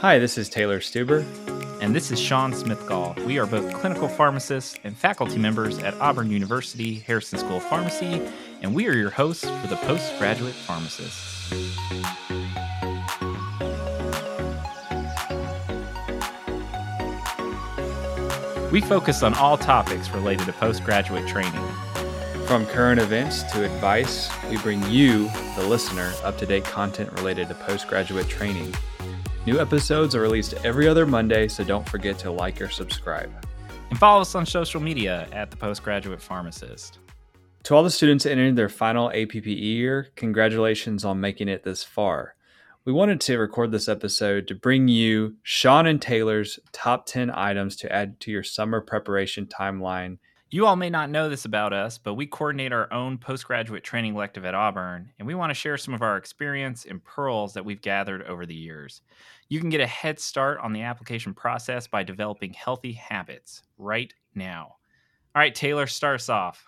Hi, this is Taylor Stuber. And this is Sean Smithgall. We are both clinical pharmacists and faculty members at Auburn University Harrison School of Pharmacy, and we are your hosts for the Postgraduate Pharmacist. We focus on all topics related to postgraduate training. From current events to advice, we bring you, the listener, up to date content related to postgraduate training. New episodes are released every other Monday, so don't forget to like or subscribe. And follow us on social media at the Postgraduate Pharmacist. To all the students entering their final APPE year, congratulations on making it this far. We wanted to record this episode to bring you Sean and Taylor's top 10 items to add to your summer preparation timeline. You all may not know this about us, but we coordinate our own postgraduate training elective at Auburn, and we want to share some of our experience and pearls that we've gathered over the years. You can get a head start on the application process by developing healthy habits right now. All right, Taylor, start us off.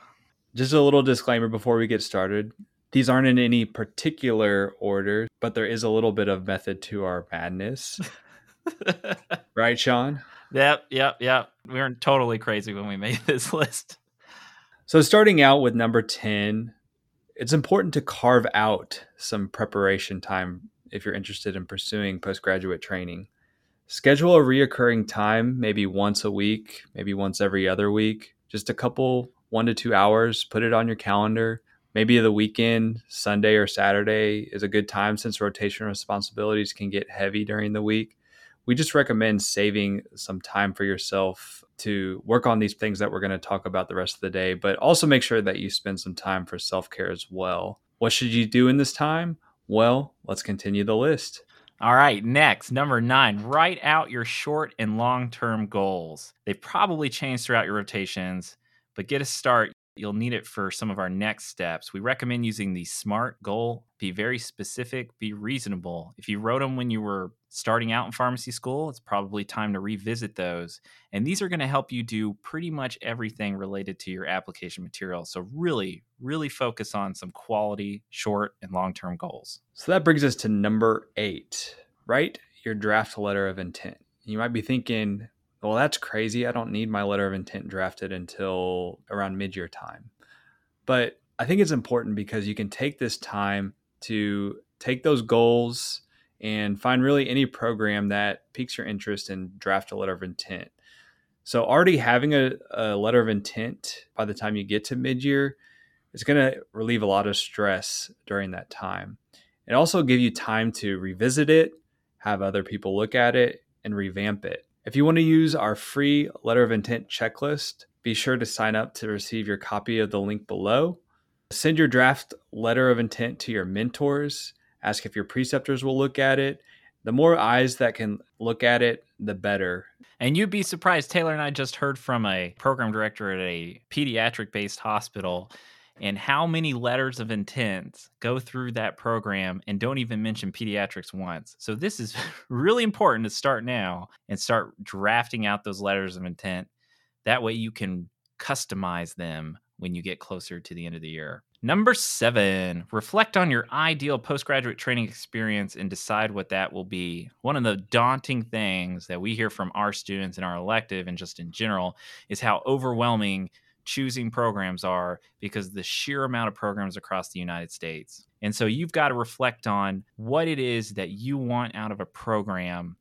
Just a little disclaimer before we get started. These aren't in any particular order, but there is a little bit of method to our madness. right, Sean? Yep, yep, yep. We weren't totally crazy when we made this list. So, starting out with number 10, it's important to carve out some preparation time if you're interested in pursuing postgraduate training. Schedule a reoccurring time, maybe once a week, maybe once every other week, just a couple, one to two hours. Put it on your calendar maybe the weekend, Sunday or Saturday is a good time since rotation responsibilities can get heavy during the week. We just recommend saving some time for yourself to work on these things that we're going to talk about the rest of the day, but also make sure that you spend some time for self care as well. What should you do in this time? Well, let's continue the list. All right, next, number nine, write out your short and long term goals. They've probably changed throughout your rotations, but get a start You'll need it for some of our next steps. We recommend using the SMART goal. Be very specific, be reasonable. If you wrote them when you were starting out in pharmacy school, it's probably time to revisit those. And these are going to help you do pretty much everything related to your application material. So, really, really focus on some quality, short, and long term goals. So, that brings us to number eight write your draft letter of intent. You might be thinking, well, that's crazy. I don't need my letter of intent drafted until around mid year time. But I think it's important because you can take this time to take those goals and find really any program that piques your interest and draft a letter of intent. So, already having a, a letter of intent by the time you get to mid year is going to relieve a lot of stress during that time. It also give you time to revisit it, have other people look at it, and revamp it. If you want to use our free letter of intent checklist, be sure to sign up to receive your copy of the link below. Send your draft letter of intent to your mentors. Ask if your preceptors will look at it. The more eyes that can look at it, the better. And you'd be surprised. Taylor and I just heard from a program director at a pediatric based hospital and how many letters of intent go through that program and don't even mention pediatrics once. So this is really important to start now and start drafting out those letters of intent. That way you can customize them when you get closer to the end of the year. Number seven, reflect on your ideal postgraduate training experience and decide what that will be. One of the daunting things that we hear from our students in our elective and just in general is how overwhelming choosing programs are because the sheer amount of programs across the United States. And so you've got to reflect on what it is that you want out of a program.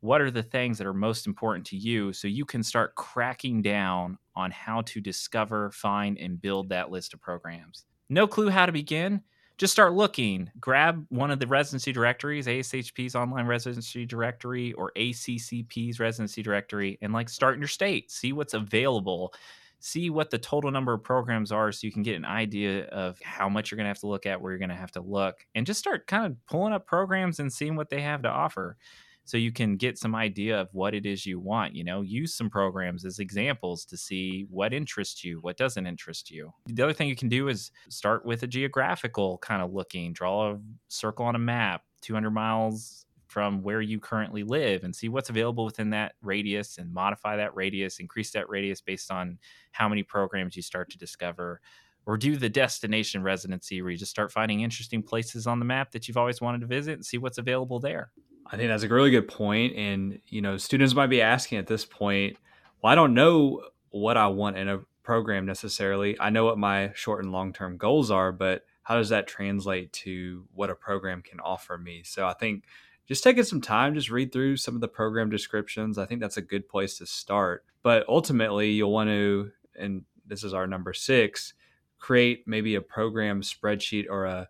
What are the things that are most important to you so you can start cracking down on how to discover, find, and build that list of programs? No clue how to begin? Just start looking. Grab one of the residency directories, ASHP's online residency directory or ACCP's residency directory, and like start in your state. See what's available see what the total number of programs are so you can get an idea of how much you're going to have to look at, where you're going to have to look, and just start kind of pulling up programs and seeing what they have to offer so you can get some idea of what it is you want you know? Use some programs as examples to see what interests you what doesn't interest you. The other thing you can do is start with a geographical kind of looking draw a circle on a map 200 miles from where you currently live and see what's available within that radius and modify that radius, increase that radius based on how many programs you start to discover. Or do the destination residency where you just start finding interesting places on the map that you've always wanted to visit and see what's available there. I think that's a really good point. And, you know, students might be asking at this point, well, I don't know what I want in a program necessarily. I know what my short and long term goals are, but how does that translate to what a program can offer me? So I think just taking some time, just read through some of the program descriptions. I think that's a good place to start. But ultimately, you'll want to, and this is our number six, create maybe a program spreadsheet or a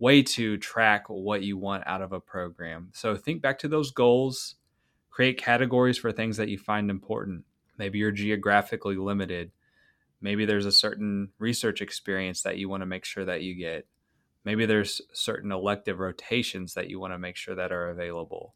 way to track what you want out of a program. So think back to those goals, create categories for things that you find important. Maybe you're geographically limited. Maybe there's a certain research experience that you want to make sure that you get. Maybe there's certain elective rotations that you want to make sure that are available.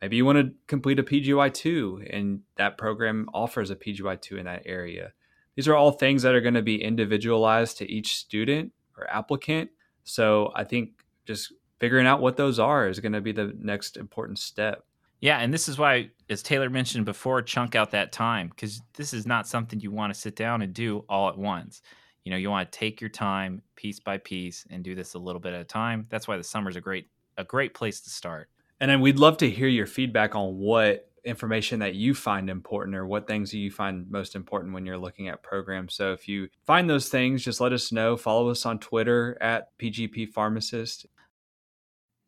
Maybe you want to complete a PGY2 and that program offers a PGY2 in that area. These are all things that are going to be individualized to each student or applicant so I think just figuring out what those are is going to be the next important step. Yeah, and this is why, as Taylor mentioned before, chunk out that time because this is not something you want to sit down and do all at once. You know, you want to take your time piece by piece and do this a little bit at a time. That's why the summer is a great a great place to start. And then we'd love to hear your feedback on what information that you find important or what things you find most important when you're looking at programs. So if you find those things, just let us know. Follow us on Twitter at PGP Pharmacist.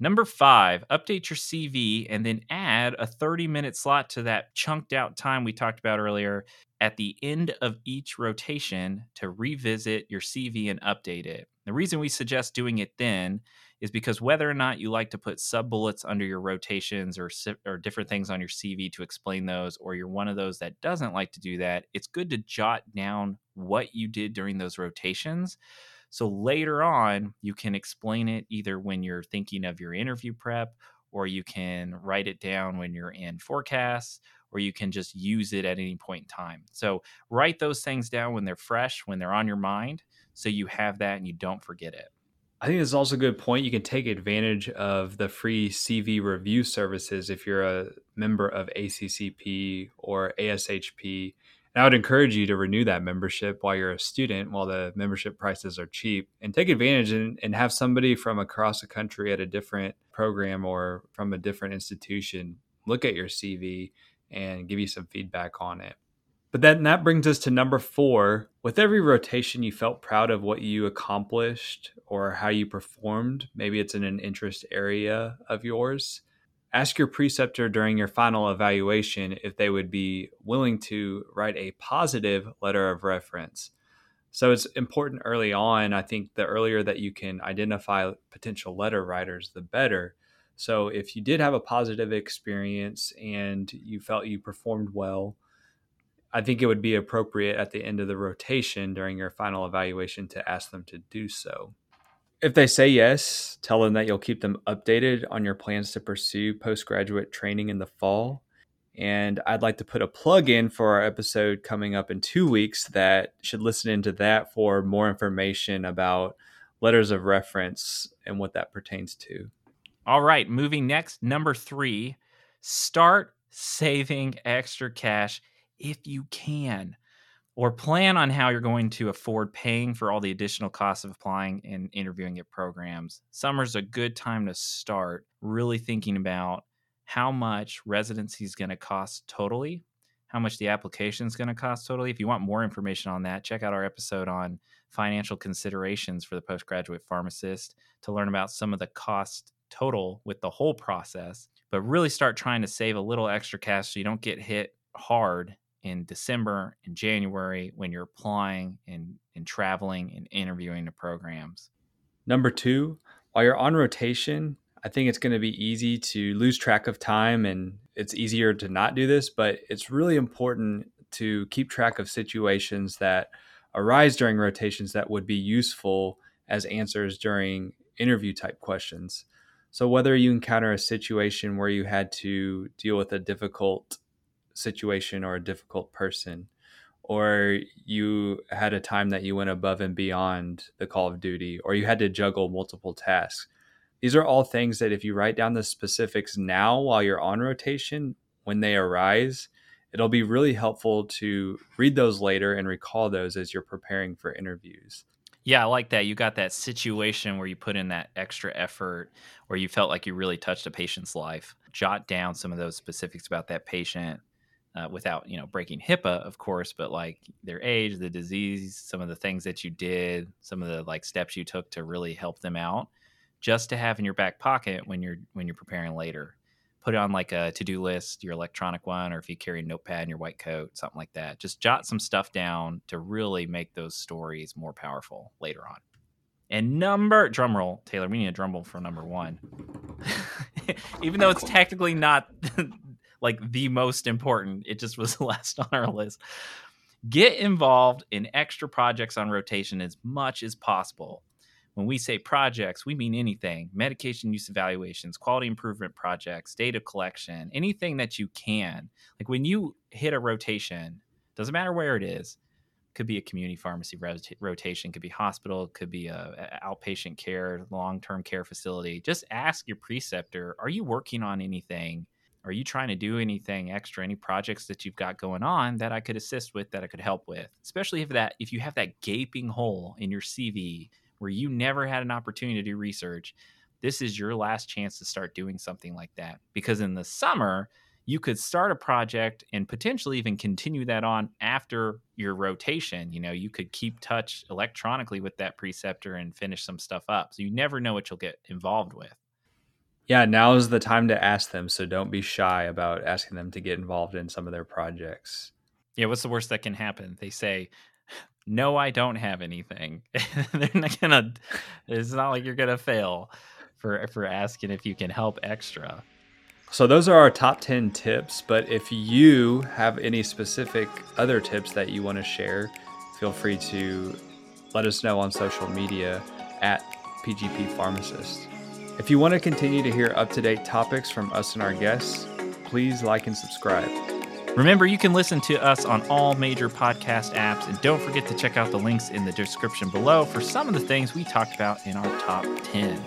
Number five, update your CV and then add a 30 minute slot to that chunked out time we talked about earlier at the end of each rotation to revisit your CV and update it. The reason we suggest doing it then is because whether or not you like to put sub bullets under your rotations or or different things on your CV to explain those, or you're one of those that doesn't like to do that, it's good to jot down what you did during those rotations. So later on, you can explain it either when you're thinking of your interview prep, or you can write it down when you're in PhORCAS, or you can just use it at any point in time. So write those things down when they're fresh, when they're on your mind, so you have that and you don't forget it. I think this is also a good point. You can take advantage of the free CV review services if you're a member of ACCP or ASHP. And I would encourage you to renew that membership while you're a student, while the membership prices are cheap, and take advantage and, and have somebody from across the country at a different program or from a different institution look at your CV and give you some feedback on it. But then that brings us to number four. With every rotation, you felt proud of what you accomplished or how you performed. Maybe it's in an interest area of yours. Ask your preceptor during your final evaluation if they would be willing to write a positive letter of reference. So it's important early on. I think the earlier that you can identify potential letter writers, the better. So if you did have a positive experience and you felt you performed well, I think it would be appropriate at the end of the rotation during your final evaluation to ask them to do so. If they say yes, tell them that you'll keep them updated on your plans to pursue postgraduate training in the fall. And I'd like to put a plug in for our episode coming up in two weeks that should listen into that for more information about letters of reference and what that pertains to. All right, moving next, number three, start saving extra cash if you can, or plan on how you're going to afford paying for all the additional costs of applying and interviewing at programs. Summer's a good time to start really thinking about how much residency is going to cost totally, how much the application is going to cost totally. If you want more information on that, check out our episode on financial considerations for the postgraduate pharmacist to learn about some of the cost total with the whole process. But really start trying to save a little extra cash so you don't get hit hard in December and January when you're applying and, and traveling and interviewing the programs. Number two, while you're on rotation, I think it's going to be easy to lose track of time and it's easier to not do this, but it's really important to keep track of situations that arise during rotations that would be useful as answers during interview type questions. So, whether you encounter a situation where you had to deal with a difficult situation or a difficult person or you had a time that you went above and beyond the call of duty or you had to juggle multiple tasks these are all things that if you write down the specifics now while you're on rotation when they arise it'll be really helpful to read those later and recall those as you're preparing for interviews Yeah, I like that. You got that situation where you put in that extra effort, where you felt like you really touched a patient's life. Jot down some of those specifics about that patient uh, without, you know, breaking HIPAA, of course, but like their age, the disease, some of the things that you did, some of the like steps you took to really help them out, just to have in your back pocket when you're when you're preparing later. Put it on like a to-do list your electronic one or if you carry a notepad in your white coat something like that. Just jot some stuff down to really make those stories more powerful later on. And number drum roll taylor we need a drum roll for number one. Even though it's technically not like the most important it just was the last on our list get involved in extra projects on rotation as much as possible when we say projects, we mean anything medication use evaluations, quality improvement projects, data collection, anything that you can. Like when you hit a rotation, doesn't matter where it is, could be a community pharmacy rotation, could be hospital, could be a, a outpatient care, long term care facility. Just ask your preceptor, are you working on anything? Are you trying to do anything extra, any projects that you've got going on that I could assist with, that I could help with? Especially if that if you have that gaping hole in your CV where you never had an opportunity to do research, this is your last chance to start doing something like that. Because in the summer, you could start a project and potentially even continue that on after your rotation. You know, you could keep touch electronically with that preceptor and finish some stuff up. So you never know what you'll get involved with. Yeah, now is the time to ask them. So don't be shy about asking them to get involved in some of their projects. Yeah, what's the worst that can happen? They say, no, I don't have anything. They're not gonna. It's not like you're gonna fail for for asking if you can help extra. So those are our top 10 tips, but if you have any specific other tips that you want to share, feel free to let us know on social media at PGP Pharmacist. If you want to continue to hear up-to-date topics from us and our guests, please like and subscribe. Remember, you can listen to us on all major podcast apps, and don't forget to check out the links in the description below for some of the things we talked about in our top 10.